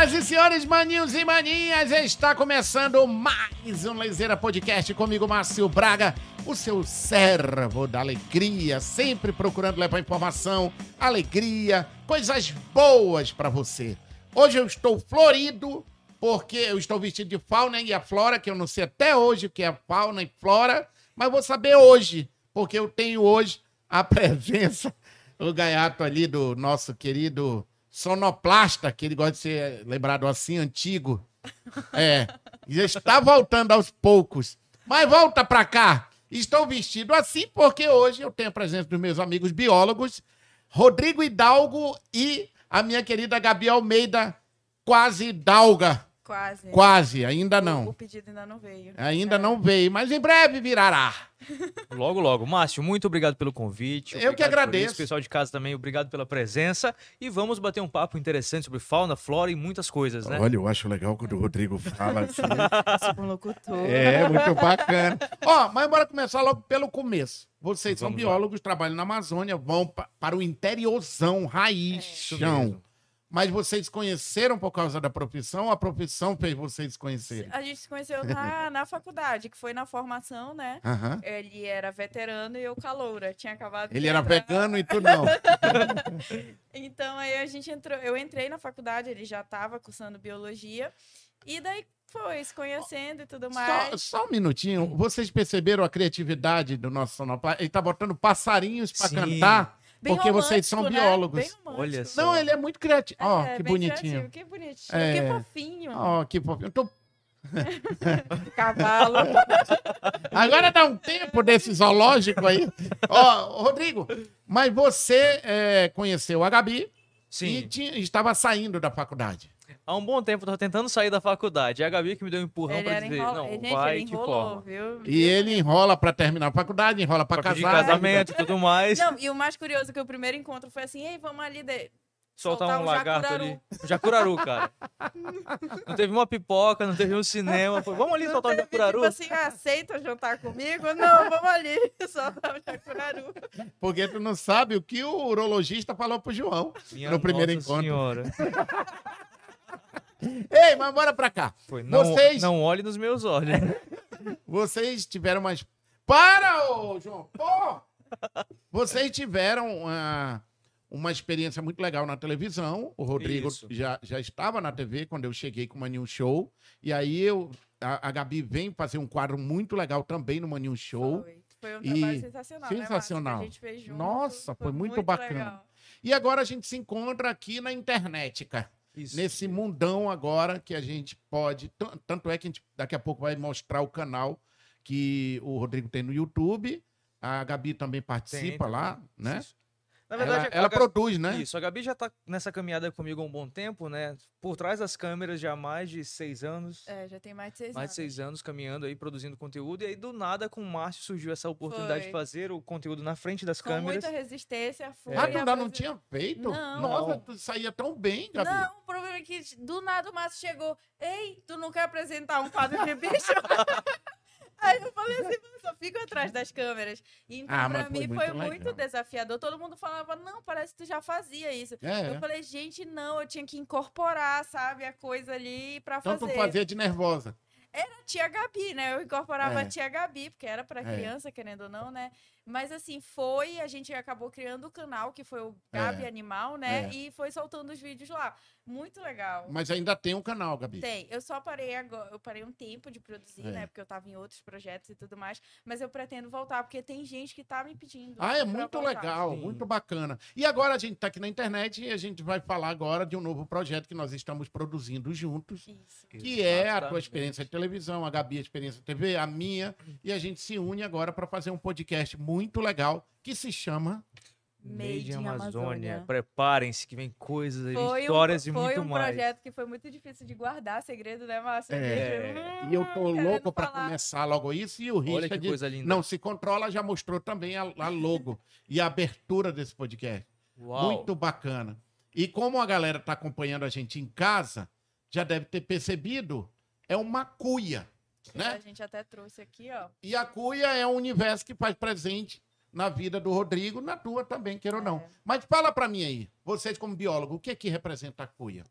Senhoras e senhores, maninhos e maninhas, está começando mais um Lezeira Podcast comigo, Márcio Braga, o seu servo da alegria, sempre procurando levar informação, alegria, coisas boas para você. Hoje eu estou florido, porque eu estou vestido de fauna e a flora, que eu não sei até hoje o que é fauna e flora, mas vou saber hoje, porque eu tenho hoje a presença, o gaiato ali do nosso querido sonoplasta, que ele gosta de ser lembrado assim, antigo. É, já está voltando aos poucos. Mas volta pra cá. Estou vestido assim porque hoje eu tenho a presença dos meus amigos biólogos, Rodrigo Hidalgo e a minha querida Gabi Almeida, quase Dalga. Quase. Quase, ainda O não. pedido ainda não veio. Ainda É. não veio, mas em breve virará. Logo, logo. Márcio, muito obrigado pelo convite. Eu que obrigado agradeço. isso. Pessoal de casa também, obrigado pela presença. E vamos bater um papo interessante sobre fauna, flora e muitas coisas, né? Olha, eu acho legal quando o Rodrigo fala assim. Tipo um locutor. É, muito bacana. Ó, mas bora começar logo pelo começo. Vocês são Vamos lá. biólogos, trabalham na Amazônia, vão pa- para o interiorzão, raiz, Isso chão. Mas vocês conheceram por causa da profissão ou a profissão fez vocês conhecerem? A gente se conheceu na, na faculdade, que foi na formação, né? Aham. Ele era veterano e eu caloura. Tinha acabado de Ele era entrar. vegano e tu não. Então aí a gente entrou. Eu entrei na faculdade, ele já estava cursando biologia. E daí foi se conhecendo e tudo Só, mais. só um minutinho. Vocês perceberam a criatividade do nosso sonoplasta? Ele tá botando passarinhos para cantar Bem porque vocês são né? biólogos. Olha só. Não, ele é muito criativo. Ó, É, que bem bonitinho. criativo, Que bonitinho, É. que fofinho. Ó, que fofinho. Eu tô Cavalo. Agora dá um tempo desse zoológico aí. Ó, Rodrigo, mas você é, conheceu a Gabi e Sim. tinha- estava saindo da faculdade. Há um bom tempo eu tava tentando sair da faculdade. É a Gabi que me deu um empurrão ele pra dizer, enrola... não, Gente, vai ele te enrolou, forma. viu? E ele enrola para terminar a faculdade, enrola para Pra pedir casar. casamento e tudo mais. Não, e o mais curioso é que o primeiro encontro foi assim, ei, vamos ali de... soltar, soltar um lagarto jacuraru. ali. Um jacuraru, cara. não teve uma pipoca, não teve um cinema. Foi, vamos ali Não soltar um teve, jacuraru. Tipo assim, ah, aceita jantar comigo? Não, vamos ali, soltar o jacuraru. Porque tu não sabe o que o urologista falou pro João. Minha no primeiro Nossa encontro. Senhora. Ei, mas bora pra cá. Foi, não, Vocês- não olhe nos meus olhos. Vocês tiveram umas. Para, ô, João! Pô! Vocês tiveram uma, uma experiência muito legal na televisão. O Rodrigo Isso. já, já estava na TV quando eu cheguei com o Maninho Show. E aí eu, a, a Gabi vem fazer um quadro muito legal também no Maninho Show. Foi, foi um E- trabalho sensacional, né, sensacional. que a gente fez junto. Nossa, foi muito bacana. legal. E agora a gente se encontra aqui na internet, cara. Isso. Nesse mundão agora que a gente pode. tan- Tanto é que a gente daqui a pouco vai mostrar o canal que o Rodrigo tem no YouTube. A Gabi também participa tem, lá, né? Isso. Na verdade, ela ela Gabi- produz, né? Isso, a Gabi já tá nessa caminhada comigo há um bom tempo, né? Por trás das câmeras já há mais de seis anos. É, já tem mais de seis mais anos. de seis anos caminhando aí, produzindo conteúdo. E aí, do nada, com o Márcio surgiu essa oportunidade Foi. de fazer o conteúdo na frente das Com câmeras. muita resistência, fui Ah, tu ainda não tinha feito? Não. Nossa, Não. tu saía tão bem, Gabi. Não, o problema é que do nada o Márcio chegou. Ei, tu não quer apresentar um quadro de bicho? Aí eu falei assim, "Mas eu fico atrás das câmeras. E Então, Ah, pra foi mim muito foi muito desafiador. Todo mundo falava, não, parece que tu já fazia isso. É. Eu falei, gente, não, eu tinha que incorporar, sabe, a coisa ali pra Então tu fazer. fazia de nervosa. Era tia Gabi, né? Eu incorporava É. a tia Gabi, porque era pra É. criança, querendo ou não, né? Mas assim, foi, a gente acabou criando o canal, que foi o Gabi É. Animal, né? É. E foi soltando os vídeos lá. Muito legal. Mas ainda tem um canal, Gabi. Tem. Eu só parei agora, eu parei um tempo de produzir, É. né? Porque eu tava em outros projetos e tudo mais. Mas eu pretendo voltar, porque tem gente que tá me pedindo. Ah, é muito voltar. legal, Sim. muito bacana. E agora a gente está aqui na internet e a gente vai falar agora de um novo projeto que nós estamos produzindo juntos. Isso. que é a tua experiência de televisão, a Gabi a experiência de TV, a minha, e a gente se une agora para fazer um podcast muito legal que se chama Made in Amazônia. Amazônia. Preparem-se que vem coisas, Foi histórias um, e foi muito um mais. projeto que foi muito difícil de guardar segredo, né, Márcio? É, Gente, e eu tô hum, louco para começar logo isso e o Olha que Richard coisa linda. não se controla já mostrou também a, a logo e a abertura desse podcast. Uau. Muito bacana. E como a galera tá acompanhando a gente em casa, já deve ter percebido, é uma cuia, Que né? A gente até trouxe aqui, ó. E a cuia é um universo que faz presente na vida do Rodrigo, na tua também, queira ou não. É. Mas fala pra mim aí, vocês como biólogo, o que é que representa a cuia?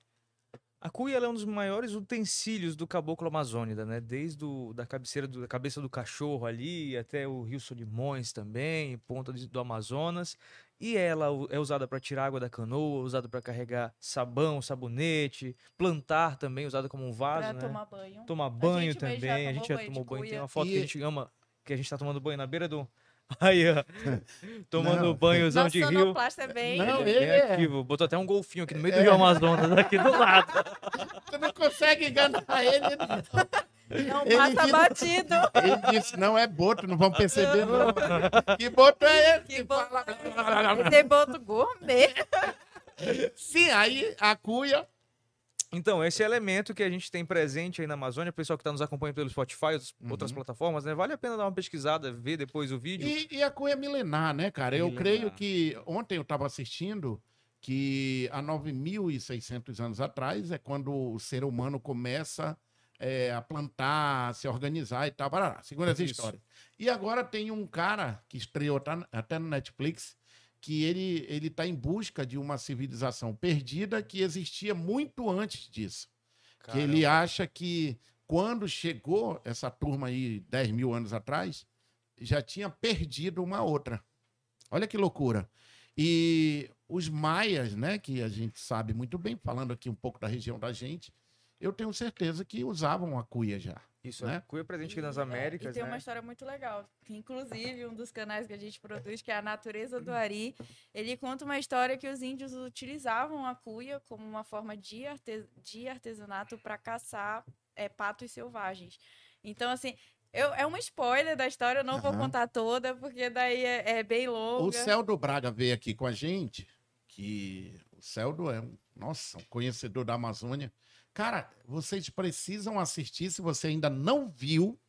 A cuia ela é um dos maiores utensílios do caboclo amazônida, né? Desde o, da cabeceira do, da cabeça do cachorro ali até o Rio Solimões também, ponta de- do Amazonas. E ela é usada para tirar água da canoa, usada para carregar sabão, sabonete, plantar também, usada como um vaso, Pra né? tomar banho. Tomar banho já também. A tomou gente já tomou banho. Tem uma foto que a E- gente ama, que a gente tá tomando banho na beira do. Aí, ó. Tomando Não. banhozão de rio. é bem... Não, Ele ele é é. ativo. Botou até um golfinho aqui no meio do É. Rio Amazonas, aqui do lado. Tu não consegue enganar ele. Não Ele passa vira- batido. Ele disse, não é boto, não vão perceber não. Que boto é esse? Que boto fala- Tem boto gourmet. Sim, aí a cuia... Então, esse elemento que a gente tem presente aí na Amazônia, o pessoal que está nos acompanhando pelo Spotify, outras- Uhum. outras plataformas, né? Vale a pena dar uma pesquisada, ver depois o vídeo. E, e a cuia milenar, né, cara? Eu Milenar. creio que ontem eu estava assistindo que há 9.600 anos atrás é quando o ser humano começa é, a plantar, se organizar e tal. Barará, segundo essa história. E agora tem um cara que estreou tá- até no Netflix que ele ele está em busca de uma civilização perdida que existia muito antes disso. Que ele acha que quando chegou essa turma aí 10 mil anos atrás, já tinha perdido uma outra. Olha que loucura. E os maias, né, que a gente sabe muito bem, falando aqui um pouco da região da gente, eu tenho certeza que usavam a cuia já. Isso, né? Cuia presente aqui nas Américas, e tem né? uma história muito legal. que, Inclusive, um dos canais que a gente produz, que é a Natureza do Ari, ele conta uma história que os índios utilizavam a cuia como uma forma de, arte- de artesanato para caçar é, patos selvagens. Então, assim, eu- é um spoiler da história, eu não vou Aham. contar toda, porque daí é, é bem longa. O Celdo Braga veio aqui com a gente, que o Celdo é um, nossa, um conhecedor da Amazônia. Cara, vocês precisam assistir se você ainda não viu.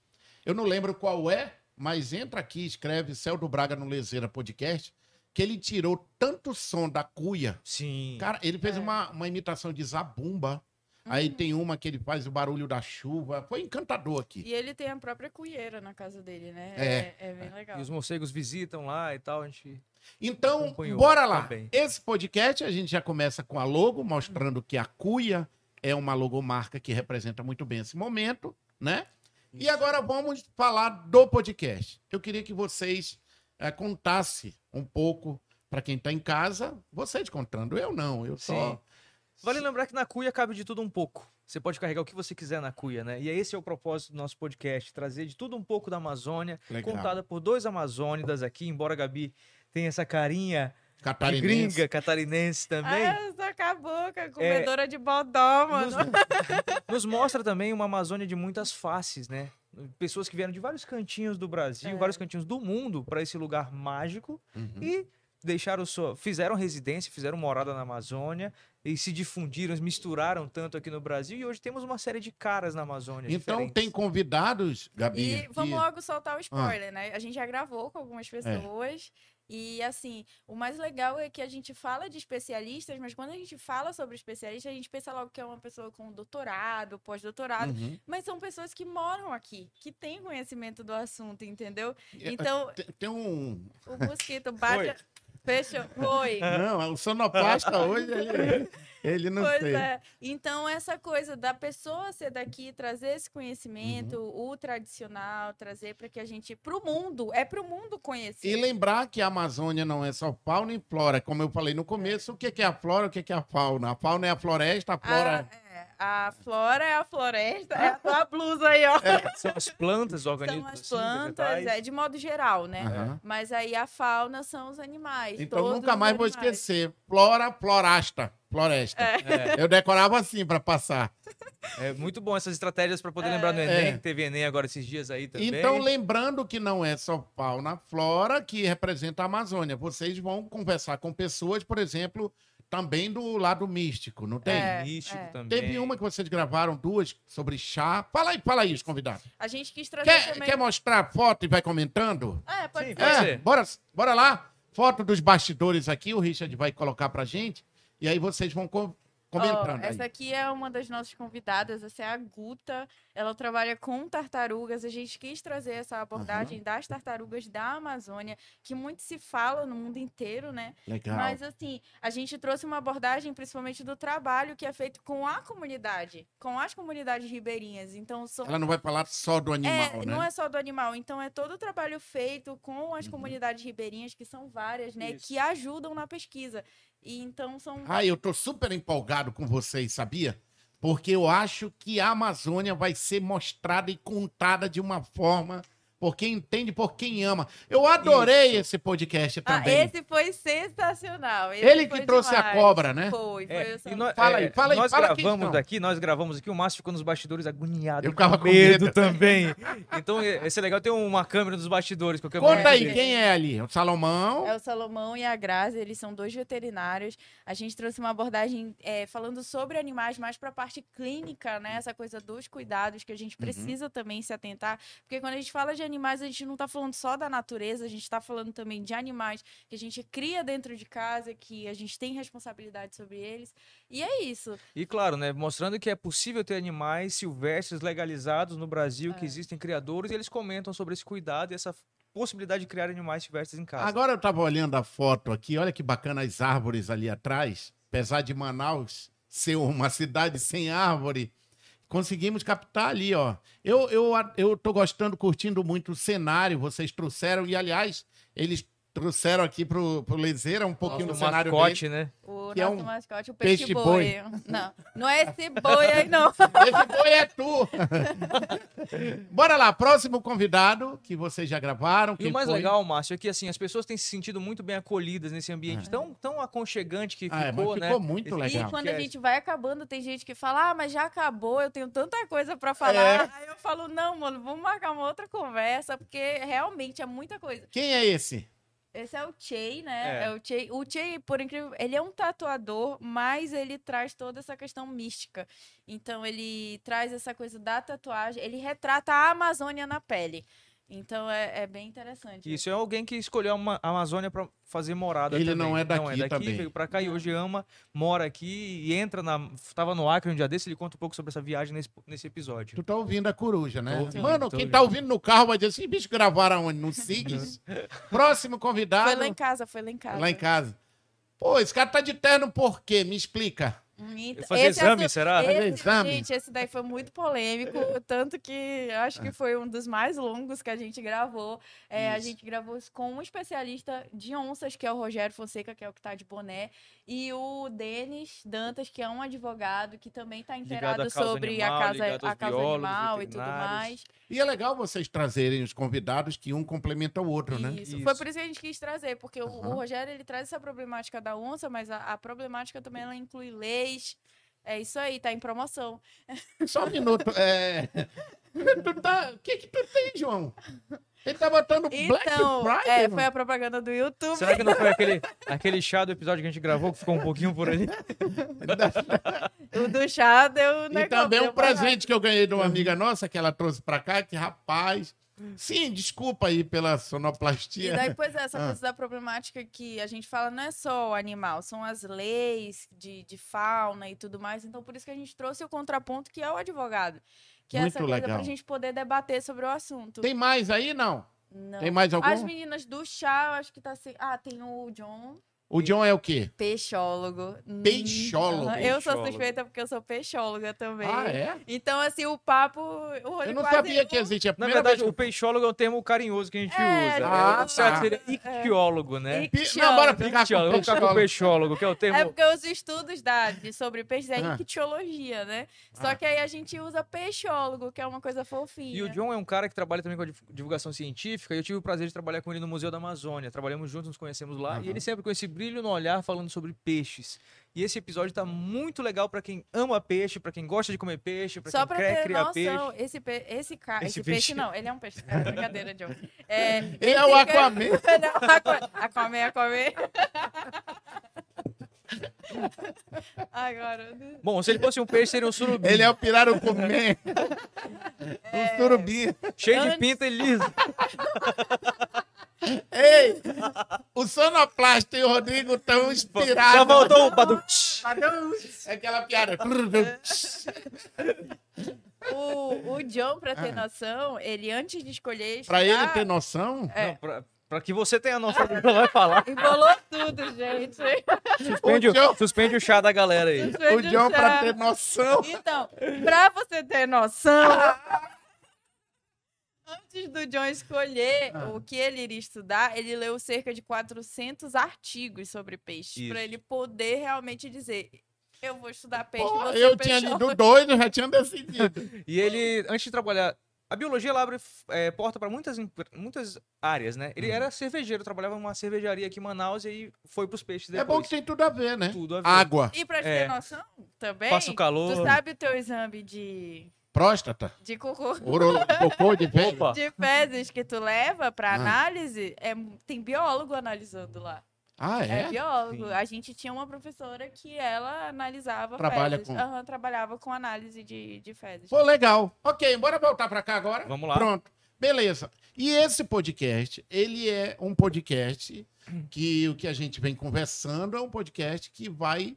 Eu não lembro qual é, mas entra aqui, escreve Celdo Braga no Lezeira Podcast, que ele tirou tanto som da cuia. Sim. Cara, ele fez É. uma, uma imitação de zabumba. Aí Uhum. tem uma que ele faz o barulho da chuva. Foi encantador aqui. E ele tem a própria cuieira na casa dele, né? É. É, é bem legal. E os morcegos visitam lá e tal, a gente... Então, bora lá. também. Esse podcast a gente já começa com a logo, mostrando que a Cuia é uma logomarca que representa muito bem esse momento, né? E agora vamos falar do podcast. Eu queria que vocês eh, contassem um pouco para quem está em casa, vocês contando, eu não, eu só. Sim. Vale lembrar que na cuia cabe de tudo um pouco. Você pode carregar o que você quiser na cuia, né? E esse é o propósito do nosso podcast, trazer de tudo um pouco da Amazônia, Legal. contada por dois amazônidas aqui, embora a Gabi tenha essa carinha de Catarinense. gringa catarinense também. Ah, sou cabocla, comedora de bodó, Nos, mano. nos mostra também uma Amazônia de muitas faces, né? Pessoas que vieram de vários cantinhos do Brasil, É. vários cantinhos do mundo para esse lugar mágico Uhum. e deixaram sua, fizeram residência, fizeram morada na Amazônia e se difundiram, se misturaram tanto aqui no Brasil e hoje temos uma série de caras na Amazônia. Então diferentes. tem convidados, Gabi. E vamos logo soltar o spoiler, né? A gente já gravou com algumas pessoas. E assim, o mais legal é que a gente fala de especialistas, mas quando a gente fala sobre especialistas, a gente pensa logo que é uma pessoa com doutorado, pós-doutorado. Uhum. Mas são pessoas que moram aqui, que têm conhecimento do assunto, entendeu? É, Então, Tem- Tem um. o mosquito bate. Fechou. Foi. Não, o sonoplasta hoje, ele, ele não Pois sei. é. Então, essa coisa da pessoa ser daqui, trazer esse conhecimento, Uhum. o tradicional, trazer para que a gente. para o mundo, é para o mundo conhecer. E lembrar que a Amazônia não é só fauna e flora. Como eu falei no começo, o que é a flora, o que é a fauna? A fauna é a floresta, a A, flora... é, a flora é a floresta, é a tua blusa aí, ó. São as plantas, os São organismos as assim, plantas, vegetais. é de modo geral, né? Aham. Mas aí a fauna são os animais. Então todos nunca mais vou esquecer. Flora, florasta, floresta. É, Eu decorava assim para passar. é muito bom essas estratégias para poder É. lembrar do Enem, É. que teve Enem agora esses dias aí também. Então lembrando que não é só fauna, flora que representa a Amazônia. Vocês vão conversar com pessoas, por exemplo, também do lado místico, não tem? É. místico é. também. Teve uma que vocês gravaram, duas, sobre chá. Fala aí, fala aí, os convidados. A gente quis trazer Quer, também. quer mostrar a foto e vai comentando? É, pode Sim, ser. Pode é, ser. bora, bora lá. Foto dos bastidores aqui, o Richard vai colocar pra gente. E aí vocês vão co- comentando Ó, essa aí. aqui é uma das nossas convidadas, essa é a Guta. Ela trabalha com tartarugas. A gente quis trazer essa abordagem das tartarugas da Amazônia, que muito se fala no mundo inteiro, né? Legal. Mas assim, a gente trouxe uma abordagem principalmente do trabalho que é feito com a comunidade, com as comunidades ribeirinhas. Então, são Ela não vai falar só do animal, é, né? não é só do animal, então é todo o trabalho feito com as Uhum. comunidades ribeirinhas, que são várias, né? Isso. Que ajudam na pesquisa. E então são. Ah, eu tô super empolgado com vocês, sabia? Porque eu acho que a Amazônia vai ser mostrada e contada de uma forma por quem entende, por quem ama. Eu adorei Isso. esse podcast Ah, também. esse foi sensacional. esse Ele que foi trouxe a demais. cobra, né? Foi, foi. É, o nós, Fala aí, é, fala aí, nós fala a gravamos questão. daqui, nós gravamos aqui, o Márcio ficou nos bastidores agoniado, Eu ficava com medo, medo. também. Então, é- esse é legal ter uma câmera nos bastidores, Conta momento. aí, É. quem é ali? O Salomão? É o Salomão e a Grazi, eles são dois veterinários. A gente trouxe uma abordagem é, falando sobre animais, mais para a parte clínica, né? Essa coisa dos cuidados que a gente Uhum. precisa também se atentar. Porque quando a gente fala de animais, a gente não está falando só da natureza, a gente está falando também de animais que a gente cria dentro de casa, que a gente tem responsabilidade sobre eles. E é isso. E claro, né, mostrando que é possível ter animais silvestres legalizados no Brasil, que É. existem criadores, e eles comentam sobre esse cuidado e essa possibilidade de criar animais silvestres em casa. Agora eu tava olhando a foto aqui, olha que bacana as árvores ali atrás. Apesar de Manaus ser uma cidade sem árvore, conseguimos captar ali, ó. Eu, eu, eu tô gostando, curtindo muito o cenário, vocês trouxeram, e aliás, eles trouxeram aqui pro, pro Lezeira um pouquinho Nosso do cenário mascote, dele. né? O Que é nosso um mascote, o peixe peixe, boi. boi. Não, não é esse boi aí, não. Esse boi é tu! Bora lá, próximo convidado que vocês já gravaram. E o mais foi? legal, Márcio, é que assim, as pessoas têm se sentido muito bem acolhidas nesse ambiente tão, tão aconchegante que Ah, é, ficou, mas né? ficou muito Esse- legal. E quando a gente vai acabando, tem gente que fala, ah, mas já acabou, eu tenho tanta coisa pra falar. É. Aí eu falo, não, mano, vamos marcar uma outra conversa, porque realmente é muita coisa. Quem é esse? Esse é o Chey, né? É. É. o Chey. O Chey, por incrível, ele é um tatuador, mas ele traz toda essa questão mística. Então ele traz essa coisa da tatuagem, ele retrata a Amazônia na pele. Então é, é bem interessante. Isso é alguém que escolheu uma- a Amazônia para fazer morada Ele também. não é daqui também. veio pra cá e hoje ama, mora aqui e entra na... Tava no Acre um dia desse, ele conta um pouco sobre essa viagem nesse, nesse episódio. Tu tá ouvindo a coruja, né? Ouvindo, Mano, quem ouvindo. tá ouvindo no carro vai dizer assim, bicho, gravaram onde? No SIGS? Próximo convidado. Foi lá em casa, foi lá em casa. Lá em casa. Pô, esse cara tá de terno por quê? Me explica. Então- Fazer esse exame, assu- será? Fazer Esse, exame? Gente, esse daí foi muito polêmico, tanto que acho que foi um dos mais longos que a gente gravou. É, a gente gravou com um especialista de onças, que é o Rogério Fonseca, que é o que tá de boné, e o Denis Dantas, que é um advogado que também tá inteirado sobre animal, a aos a causa biólogos, animal e tudo mais. E é legal vocês trazerem os convidados que um complementa o outro, né? Isso. Isso. Foi por isso que a gente quis trazer, porque o- Aham. o Rogério ele traz essa problemática da onça, mas a, a problemática também ela inclui leis. É isso aí, tá em promoção. Só um minuto. É... Tu tá... O que que tu tem, João? Ele tá botando Black Então, Friday, é, mano? foi a propaganda do YouTube. Será que não foi aquele, aquele chá do episódio que a gente gravou que ficou um pouquinho por ali? O do chá deu E negócio, também um presente que eu ganhei de uma amiga nossa, que ela trouxe pra cá, que rapaz... Sim, desculpa aí pela E sonoplastia. daí, pois é, essa Ah. coisa da problemática que a gente fala não é só o animal, são as leis de, de fauna e tudo mais. Então, por isso que a gente trouxe o contraponto, que é o advogado. Que é Muito essa coisa legal. pra gente poder debater sobre o assunto. Tem mais aí, não? Não. Tem mais algum? As meninas do chá, eu acho que tá assim. Ah, tem o John, O John é o quê? peixólogo. Peixólogo? Eu sou suspeita porque eu sou peixóloga também. Ah, é? Então, assim, o papo. O Eu não quase- sabia que existia. A Na verdade, vez o peixólogo é um termo carinhoso que a gente É, usa. Ah, o certo tá. seria ictiólogo, né? Ic- que... Não, bora ficar com Ictiólogo, ficar com o peixólogo. peixólogo, que é o termo... É porque os estudos da, sobre peixes é Ah. ictiologia, né? Só Ah. que aí a gente usa peixólogo, que é uma coisa fofinha. E o John é um cara que trabalha também com a div- divulgação científica, e eu tive o prazer de trabalhar com ele no Museu da Amazônia. Trabalhamos juntos, nos conhecemos lá, Aham. e ele sempre com esse brilho no olhar falando sobre peixes. E esse episódio tá muito legal pra quem ama peixe, pra quem gosta de comer peixe, Só quem pra quer ter criar noção, peixe. esse, pe esse, ca Esse esse, peixe. peixe... não, ele é um peixe. É brincadeira, John. É, Ele é o ca- Aquaman. Ele é o Aquaman. Aquaman, Aquaman. Agora. Bom, se ele fosse um peixe, seria um surubim. Ele é o pirarucumê. É. Um surubim. Cheio de Antes- pinta e liso. Ei, o Sonoplasta e o Rodrigo estão inspirados. Já voltou o Badu. É aquela piada. O, o John, pra ter Ah. noção, ele antes de escolher. Pra ele ter noção, É. Não, pra, pra que você tenha noção do que vai falar. Embolou tudo, gente. Suspende O John- o, suspende o chá da galera aí. o Suspende o John, pra chá. ter noção. Então, pra você ter noção, antes do John escolher Ah. o que ele iria estudar, ele leu cerca de 400 artigos sobre peixes, pra ele poder realmente dizer, eu vou estudar peixe, Pô, você eu é tinha peixólogo." lido dois, eu já tinha decidido. E ele, antes de trabalhar. A biologia ela abre é, porta para muitas, muitas áreas, né? Ele Uhum. era cervejeiro, trabalhava numa cervejaria aqui em Manaus e aí foi pros peixes É depois. bom que tem tudo a ver, né? tudo a ver. Água, E pra te É. ter noção, também, Passa o calor. tu sabe o teu exame de, próstata, de cocô, uro, cocô de. Opa. de fezes que tu leva pra Ah. análise, é, tem biólogo analisando lá. Ah, É, é? biólogo. Sim. A gente tinha uma professora que ela analisava Trabalha fezes. com- Aham, trabalhava com análise de, de fezes. Pô, legal. Ok, bora voltar pra cá agora? Vamos lá. Pronto. Beleza. E esse podcast, ele é um podcast que o que a gente vem conversando é um podcast que vai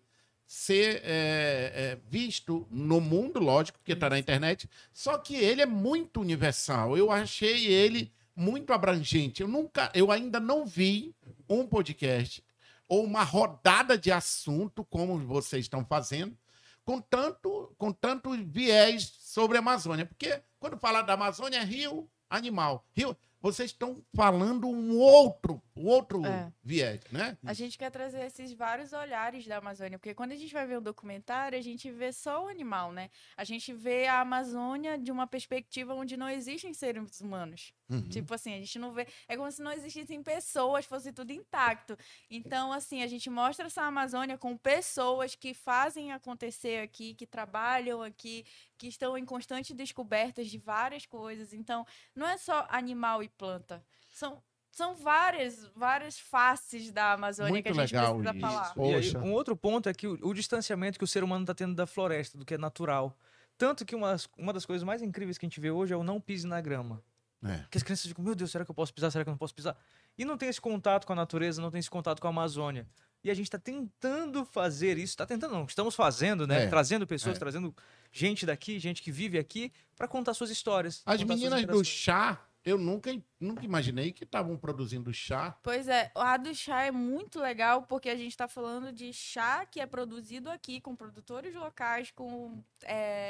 ser é, é, visto no mundo, lógico, porque está na internet, só que ele é muito universal. Eu achei ele muito abrangente. Eu nunca, eu ainda não vi um podcast ou uma rodada de assunto como vocês estão fazendo, com tanto, com tanto viés sobre a Amazônia. Porque quando fala da Amazônia é rio, animal. Rio, vocês estão falando um outro, um outro É. viés, né? A gente quer trazer esses vários olhares da Amazônia, porque quando a gente vai ver um documentário, a gente vê só o animal, né? A gente vê a Amazônia de uma perspectiva onde não existem seres humanos. Uhum. Tipo assim, a gente não vê. É como se não existissem pessoas, fosse tudo intacto. Então, assim, a gente mostra essa Amazônia com pessoas que fazem acontecer aqui, que trabalham aqui, que estão em constante descobertas de várias coisas. Então, não é só animal e planta. São, são várias, várias faces da Amazônia Muito que a gente legal precisa isso. falar. E Poxa. um outro ponto é que o, o distanciamento que o ser humano está tendo da floresta, do que é natural. Tanto que uma, das- uma das coisas mais incríveis que a gente vê hoje é o não pise na grama. É. Que as crianças ficam, meu Deus, será que eu posso pisar? Será que eu não posso pisar? E não tem esse contato com a natureza, não tem esse contato com a Amazônia. E a gente está tentando fazer isso, está tentando não, estamos fazendo, né? É, Trazendo pessoas, é. trazendo gente daqui, gente que vive aqui, para contar suas histórias. As meninas do chá, eu nunca, nunca imaginei que estavam produzindo chá. Pois é, a do chá é muito legal porque a gente está falando de chá que é produzido aqui, com produtores locais, com é,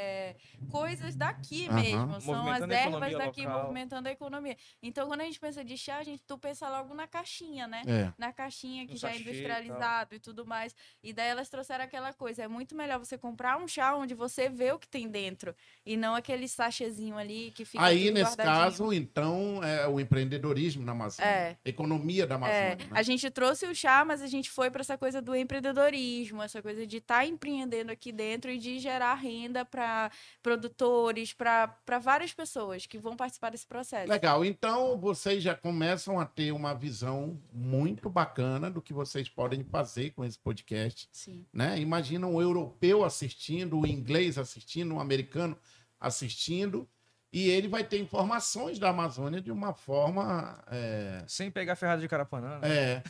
coisas daqui Aham. mesmo. São as ervas daqui local. movimentando a economia. Então, quando a gente pensa de chá, a gente tu pensa logo na caixinha, né? É. Na caixinha que No já é sachê e industrializado e, tudo mais. E daí elas trouxeram aquela coisa. É muito melhor você comprar um chá onde você vê o que tem dentro. E não aquele sachêzinho ali que fica. Aí, nesse caso, então, é o empreendedorismo na Amazônia. É. Economia da Amazônia. É, né? a gente trouxe o chá, mas a gente foi para essa coisa do empreendedorismo, essa coisa de estar empreendendo aqui dentro e de gerar renda para produtores, para várias pessoas que vão participar desse processo. Legal, então vocês já começam a ter uma visão muito bacana do que vocês podem fazer com esse podcast, Sim. né? Imagina um europeu assistindo, um inglês assistindo, um americano assistindo, e ele vai ter informações da Amazônia de uma forma é, Sem pegar ferrada de carapanã. né? É,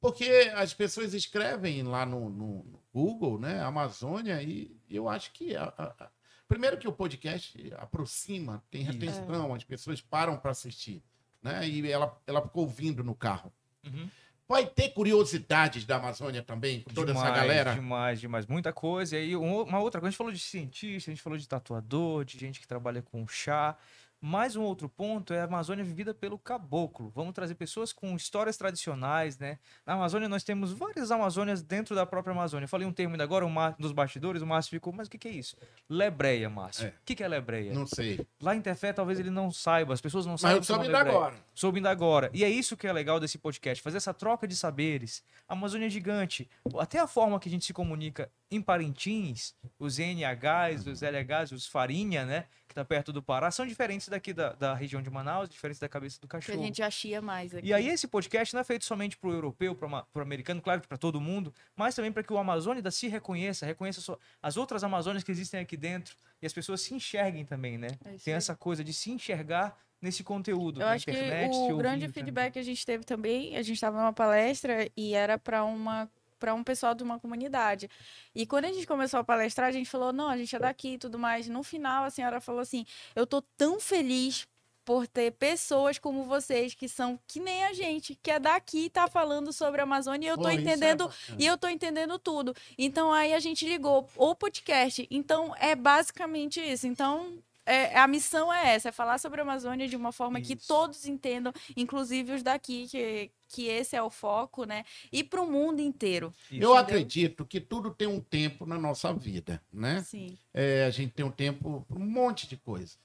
porque as pessoas escrevem lá no, no- no Google, né, Amazônia, e eu acho que. a- primeiro que o podcast aproxima, tem retenção, as pessoas param para assistir, né? E ela, ela ficou ouvindo no carro. Uhum. Vai ter curiosidades da Amazônia também, com toda essa Demais, galera? Demais, demais. Muita coisa. E aí, um- uma outra coisa, a gente falou de cientista, a gente falou de tatuador, de gente que trabalha com chá. Mais um outro ponto é a Amazônia vivida pelo caboclo. Vamos trazer pessoas com histórias tradicionais, né? Na Amazônia nós temos várias Amazônias dentro da própria Amazônia. Eu falei um termo ainda agora, o Mar, nos bastidores, o Márcio ficou, mas o que, que é isso? Lebreia, Márcio. É. O que, que é lebreia? Não sei. Lá em Tefé talvez ele não saiba, as pessoas não Mas saibam. eu o que é soube ainda agora. soube ainda agora. E é isso que é legal desse podcast, fazer essa troca de saberes. A Amazônia é gigante. Até a forma que a gente se comunica em Parintins, os NHs, os LHs, os Farinha, né? Que tá perto do Pará, são diferentes daqui da, da região de Manaus, diferentes da cabeça do Que a cachorro. gente achia mais aqui. E aí esse podcast não é feito somente para o europeu, para o americano, claro que para todo mundo, mas também para que o Amazônida se reconheça, reconheça as outras Amazônias que existem aqui dentro e as pessoas se enxerguem também, né? É Tem essa coisa de se enxergar nesse conteúdo Eu na acho que internet? se o grande também? feedback que a gente teve também, a gente estava numa palestra e era para uma para um pessoal de uma comunidade. E quando a gente começou a palestrar, a gente falou: "Não, a gente é daqui e tudo mais". No final, a senhora falou assim: "Eu tô tão feliz por ter pessoas como vocês que são que nem a gente, que é daqui e tá falando sobre a Amazônia e eu tô Pô, é entendendo bacana. e eu tô entendendo tudo. Então aí a gente ligou o podcast. Então é basicamente isso. Então é, a missão é essa, é falar sobre a Amazônia de uma forma que Isso. todos entendam, inclusive os daqui, que, que esse é o foco, né? E para o mundo inteiro. Isso. Eu acredito que tudo tem um tempo na nossa vida, né? Sim. É, a gente tem um tempo para um monte de coisa.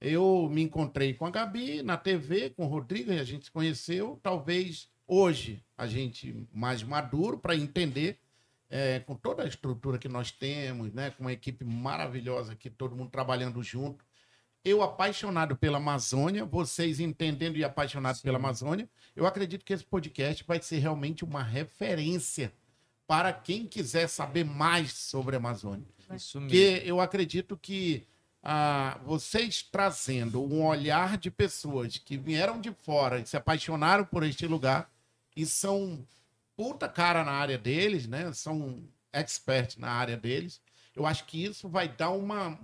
Eu me encontrei com a Gabi na TV, com o Rodrigo, e a gente se conheceu. Talvez hoje a gente mais maduro para entender, é, com toda a estrutura que nós temos, né? com uma equipe maravilhosa aqui, todo mundo trabalhando junto. Eu apaixonado pela Amazônia, vocês entendendo e apaixonados pela Amazônia, eu acredito que esse podcast vai ser realmente uma referência para quem quiser saber mais sobre a Amazônia. Isso mesmo. Porque eu acredito que ah, vocês trazendo um olhar de pessoas que vieram de fora e se apaixonaram por este lugar e são puta cara na área deles, né? São experts na área deles. Eu acho que isso vai dar uma,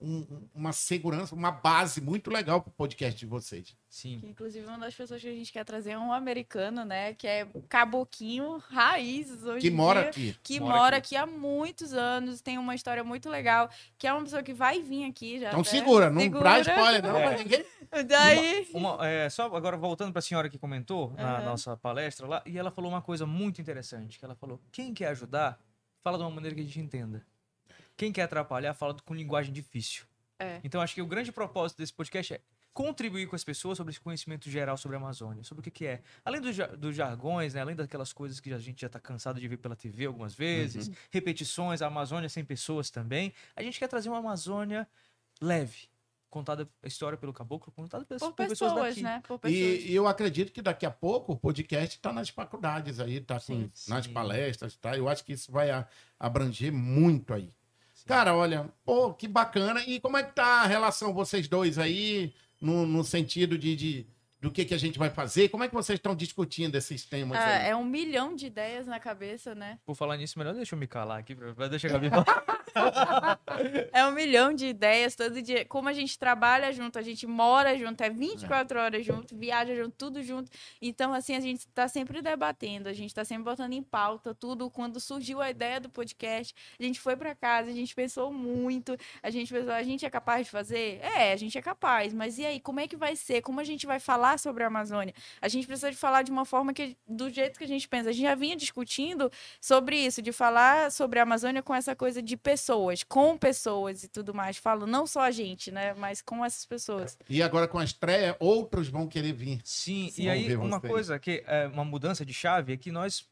um- uma segurança, uma base muito legal para o podcast de vocês. Sim. Que, inclusive, uma das pessoas que a gente quer trazer é um americano, né? Que é caboquinho raízes hoje Que mora dia, aqui. Que Mora mora, aqui. aqui. há muitos anos, tem uma história muito legal, que é uma pessoa que vai vir aqui já. Então até. segura, não Segura. dá spoiler, não, É. pra ninguém. Daí. Uma- é, só agora voltando para a senhora que comentou na nossa palestra lá, e ela falou uma coisa muito interessante, que ela falou, quem quer ajudar, fala de uma maneira que a gente entenda. Quem quer atrapalhar, fala com linguagem difícil. É. Então acho que o grande propósito desse podcast é contribuir com as pessoas sobre esse conhecimento geral sobre a Amazônia, sobre o que, que é. Além dos, dos jargões, né, além daquelas coisas que a gente já está cansado de ver pela TV algumas vezes, repetições, a Amazônia sem pessoas também, a gente quer trazer uma Amazônia leve, contada a história pelo caboclo, contada pelas Por por pessoas pessoas, daqui. né? Por pessoas. E, e eu acredito que daqui a pouco o podcast está nas faculdades aí, tá com, Sim, nas sim. palestras, tá? Eu acho que isso vai a- abranger muito aí. Cara, olha, pô, que bacana. E como é que tá a relação vocês dois aí, no, no sentido de, de- do que, que a gente vai fazer? Como é que vocês estão discutindo esses temas Ah, aí? é um milhão de ideias na cabeça, né? Por falar nisso, melhor deixa eu me calar aqui, pra, pra deixar a Gabi falar. É um milhão de ideias todo dia. Como a gente trabalha junto, a gente mora junto, é 24 horas junto, viaja junto, tudo junto. Então, assim, a gente tá sempre debatendo, a gente tá sempre botando em pauta tudo. Quando surgiu a ideia do podcast, a gente foi pra casa, a gente pensou muito, a gente pensou, a gente é capaz de fazer? É, a gente é capaz, mas e aí, como é que vai ser? Como a gente vai falar sobre a Amazônia? A gente precisa de falar de uma forma que, do jeito que a gente pensa. A gente já vinha discutindo sobre isso, de falar sobre a Amazônia com essa coisa de pessoas, com pessoas e tudo mais. Falo não só a gente, né, mas com essas pessoas. E agora com a estreia, outros vão querer vir. Sim, Sim. e aí uma vocês. coisa que é uma mudança de chave é que nós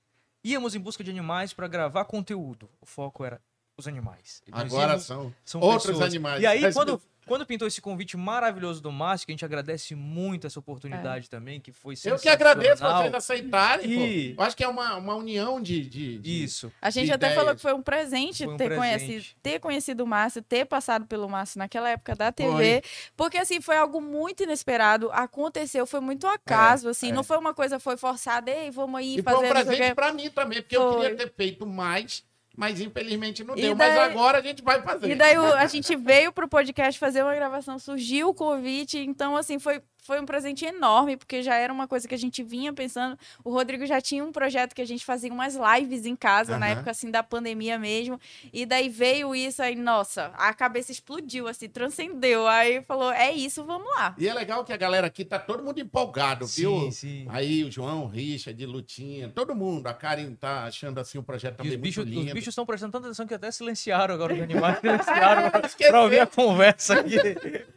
íamos em busca de animais para gravar conteúdo. O foco era os animais. Nós Agora íamos- são são outros pessoas. animais. E aí, quando, quando pintou esse convite maravilhoso do Márcio, que a gente agradece muito essa oportunidade também, que foi Eu que agradeço sensacional. vocês aceitarem. pô. E- Eu acho que é uma, uma união de, de- de- Isso. A gente De até ideias. falou que foi um presente Foi um ter presente. conhecido, ter conhecido o Márcio, ter passado pelo Márcio naquela época da TV, porque assim foi algo muito inesperado, aconteceu, foi muito acaso, assim, é. não foi uma coisa foi forçada, ei, vamos aí E foi fazer um não sei o presente pra mim também, porque eu Foi. queria ter feito mais, mas infelizmente não E deu. daí- Mas agora a gente vai fazer. E daí a gente veio pro podcast fazer uma gravação, surgiu o convite, então assim, foi, foi um presente enorme, porque já era uma coisa que a gente vinha pensando. O Rodrigo já tinha um projeto que a gente fazia umas lives em casa, na Aham. época assim da pandemia mesmo. E daí veio isso aí, nossa, a cabeça explodiu, assim, transcendeu. Aí falou, é isso, vamos lá. E é legal que a galera aqui tá todo mundo empolgado, viu? Sim, sim. Aí o João, o Richard, Lutinha, todo mundo. A Karen tá achando assim o projeto E também os bichos, muito os lindo. bichos estão prestando tanta atenção que até silenciaram agora os animais. Silenciaram Esqueceu. pra ouvir a conversa aqui.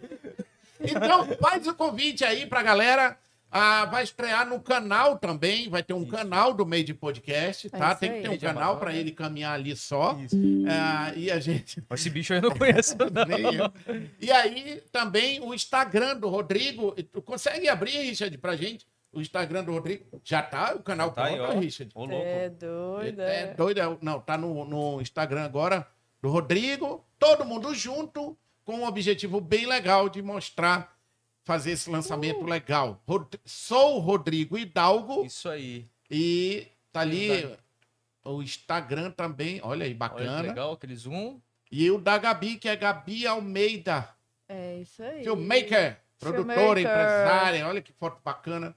Então faz o convite aí pra galera. Ah, vai estrear no canal também, vai ter um Isso. canal do meio de podcast, É tá? isso Tem que aí. ter um canal Amazônia. pra ele caminhar ali só. Isso. Ah, e a gente. Esse bicho aí eu não conheço, não. Nem eu. E aí também o Instagram do Rodrigo. Tu consegue abrir, Richard, pra gente? O Instagram do Rodrigo. Já tá o canal Tá aí, pronto, ó. Richard. Ô, louco. É doido. É doido. é- Não, tá no, no Instagram agora do Rodrigo. Todo mundo junto com um objetivo bem legal de mostrar fazer esse lançamento legal. Rod- Sou o Rodrigo Hidalgo Isso aí. e tá ali Verdade. o Instagram também. Olha aí, Olha bacana. legal, aquele zoom. E o da Gabi, que é Gabi Almeida, É isso aí. filmmaker, produtora, Filmmaker. empresária. Olha que foto bacana.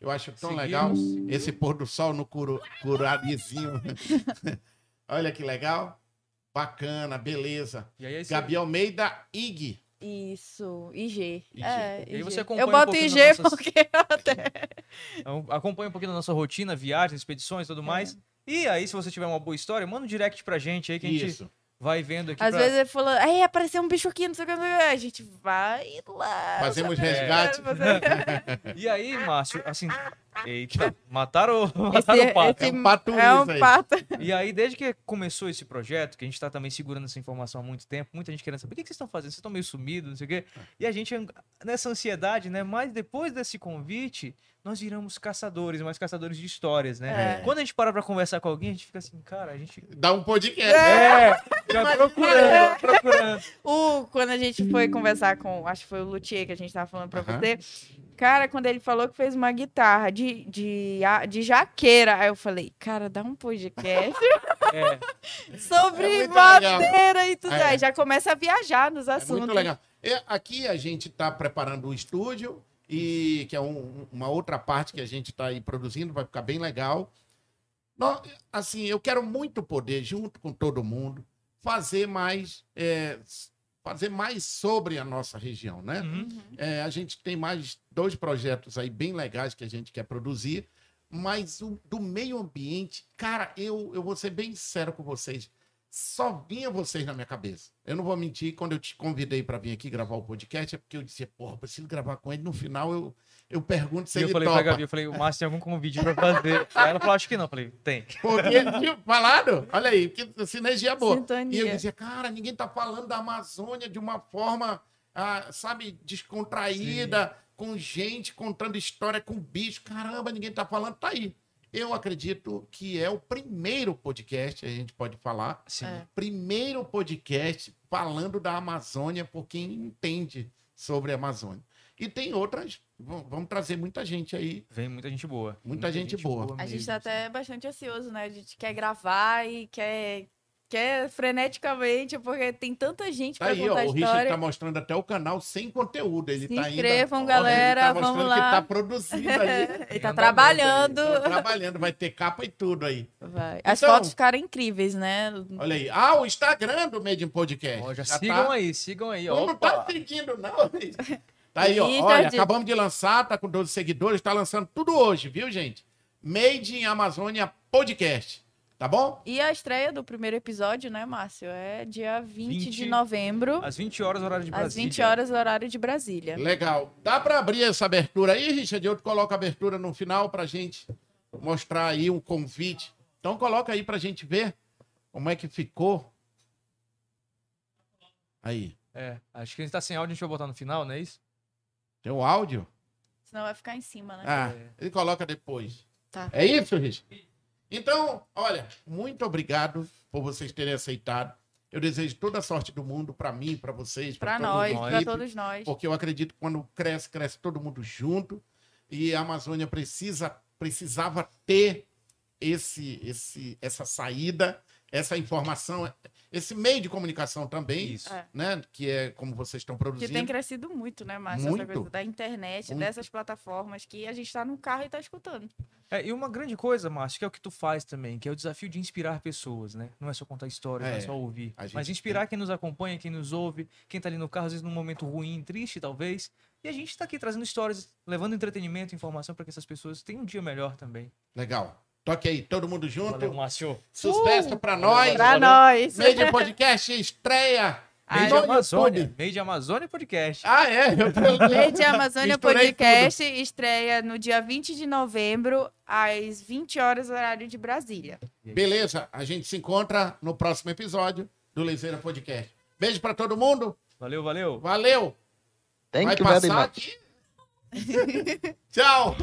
Eu acho tão Seguimos, legal. seguimos. Esse pôr do sol no curu, curarizinho. Olha que legal. Bacana, beleza. E aí, você- Gabi Almeida, IG. Isso, IG. IG. É, E aí IG. você acompanha Eu um boto pouquinho IG nossas- porque até. Então, Acompanha um pouquinho da nossa rotina, viagens, expedições e É. tudo mais. E aí, se você tiver uma boa história, manda um direct pra gente aí que a gente Isso. vai vendo aqui. Às pra- vezes ele falou, aí apareceu um bicho aqui, não sei o que, não sei o que. A gente vai lá. Fazemos resgate. Fazer- E aí, Márcio, assim. Eita, mataram, mataram Esse, o pato. É um pato é um aí. pato. E aí, desde que começou esse projeto, que a gente tá também segurando essa informação há muito tempo, muita gente querendo saber o que, que vocês estão fazendo, vocês estão meio sumidos, não sei o quê. E a gente, nessa ansiedade, né? Mas depois desse convite, nós viramos caçadores, mas caçadores de histórias, né? É. Quando a gente para pra conversar com alguém, a gente fica assim, cara, a gente. Dá um podcast. É, já procurando, procurando. O, quando a gente foi conversar com, acho que foi o Luthier que a gente tava falando pra Aham. você. Cara, quando ele falou que fez uma guitarra de, de, de jaqueira, aí eu falei, cara, dá um podcast É, sobre É muito legal. madeira e tudo. É. Aí já começa a viajar nos É assuntos. muito legal. E aqui a gente está preparando o estúdio, e que é um- uma outra parte que a gente está aí produzindo, vai ficar bem legal. Assim, eu quero muito poder, junto com todo mundo, fazer mais, é, fazer mais sobre a nossa região, né? uhum. É, a gente tem mais dois projetos aí bem legais que a gente quer produzir, mas o do meio ambiente, cara, eu, eu vou ser bem sincero com vocês. Só vinha vocês na minha cabeça. Eu não vou mentir, quando eu te convidei para vir aqui gravar o podcast, é porque eu disse, porra, preciso gravar com ele. No final, eu, eu pergunto se E eu ele falei topa. pra Gabi, eu falei, o Márcio tem algum convite pra fazer. Aí ela falou, acho que não. Eu falei, tem. Porque ele tinha falado, olha aí, que sinergia boa. E eu Sintonia. dizia, cara, ninguém tá falando da Amazônia de uma forma, ah, sabe, descontraída, com gente contando história com bicho. Caramba, ninguém tá falando, tá aí. Eu acredito que é o primeiro podcast, a gente pode falar, Sim. É. primeiro podcast falando da Amazônia por quem entende sobre a Amazônia. E tem outras, vamos trazer muita gente aí. Vem muita gente boa. Muita gente boa. A gente tá até bastante ansioso, né? A gente quer gravar e quer, quer freneticamente, porque tem tanta gente Tá pra aí, ó, contar a o Richard história. tá mostrando até o canal sem conteúdo. Ele Se tá ainda, inscrevam, Olha, galera, ele tá vamos que lá. tá produzindo ali. Ele tá Andamento trabalhando. Tá trabalhando, vai ter capa e tudo aí. Vai. As Então- fotos ficaram incríveis, né? Olha aí. Ah, o Instagram do Made in Podcast. Ó, já, Já sigam tá- aí, sigam aí. Ó. não tá seguindo, não. Tá aí, ó. Olha, acabamos de lançar, tá com 12 seguidores, tá lançando tudo hoje, viu, gente? Made in Amazônia Podcast. Tá bom? E a estreia do primeiro episódio, né, Márcio? É dia 20, 20, de novembro, Às 20 horas, horário de Brasília. às 20 horas, horário de Brasília. Legal. Dá pra abrir essa abertura aí, Richard? Eu coloco a abertura no final pra gente mostrar aí um convite. Então coloca aí pra gente ver como é que ficou. Aí. É, acho que a gente tá sem áudio, a gente vai botar no final, não é isso? Tem o áudio? Senão vai ficar em cima, né? Ah, É. ele coloca depois. Tá. É isso, Richard? Então, olha, muito obrigado por vocês terem aceitado. Eu desejo toda a sorte do mundo pra mim, pra vocês, Pra toda a nós, equipe, todos nós. porque eu acredito que quando cresce, cresce todo mundo junto. E a Amazônia precisa, precisava ter esse, esse, essa saída, essa informação, esse meio de comunicação também, Isso. É. né? Que é como vocês estão Que produzindo. tem crescido muito, né, Márcio? Muito. Essa coisa da internet, Muito. dessas plataformas que a gente tá no carro e tá escutando. É, e uma grande coisa, Márcio, que é o que tu faz também, que é o desafio de inspirar pessoas, né? Não é só contar histórias, não É, é só ouvir. Mas inspirar quem nos acompanha, quem nos ouve, quem tá ali no carro, às vezes num momento ruim, triste, talvez. E a gente tá aqui trazendo histórias, levando entretenimento, informação para que essas pessoas tenham um dia melhor também. Legal. Toque aí, todo mundo junto. Valeu, Márcio. Sucesso pra Valeu, nós. valeu. Pra nós! Meio Podcast estreia. Ai, Meio de no Amazônia. Meio de Amazônia Podcast. Ah, é? Eu Rede Amazônia Podcast estreia no dia 20 de novembro, às 20 horas, horário de Brasília. Beleza, a gente se encontra no próximo episódio do Leiseira Podcast. Beijo pra todo mundo. Valeu, valeu. Valeu. Thank Vai you very passar much. aqui. Tchau.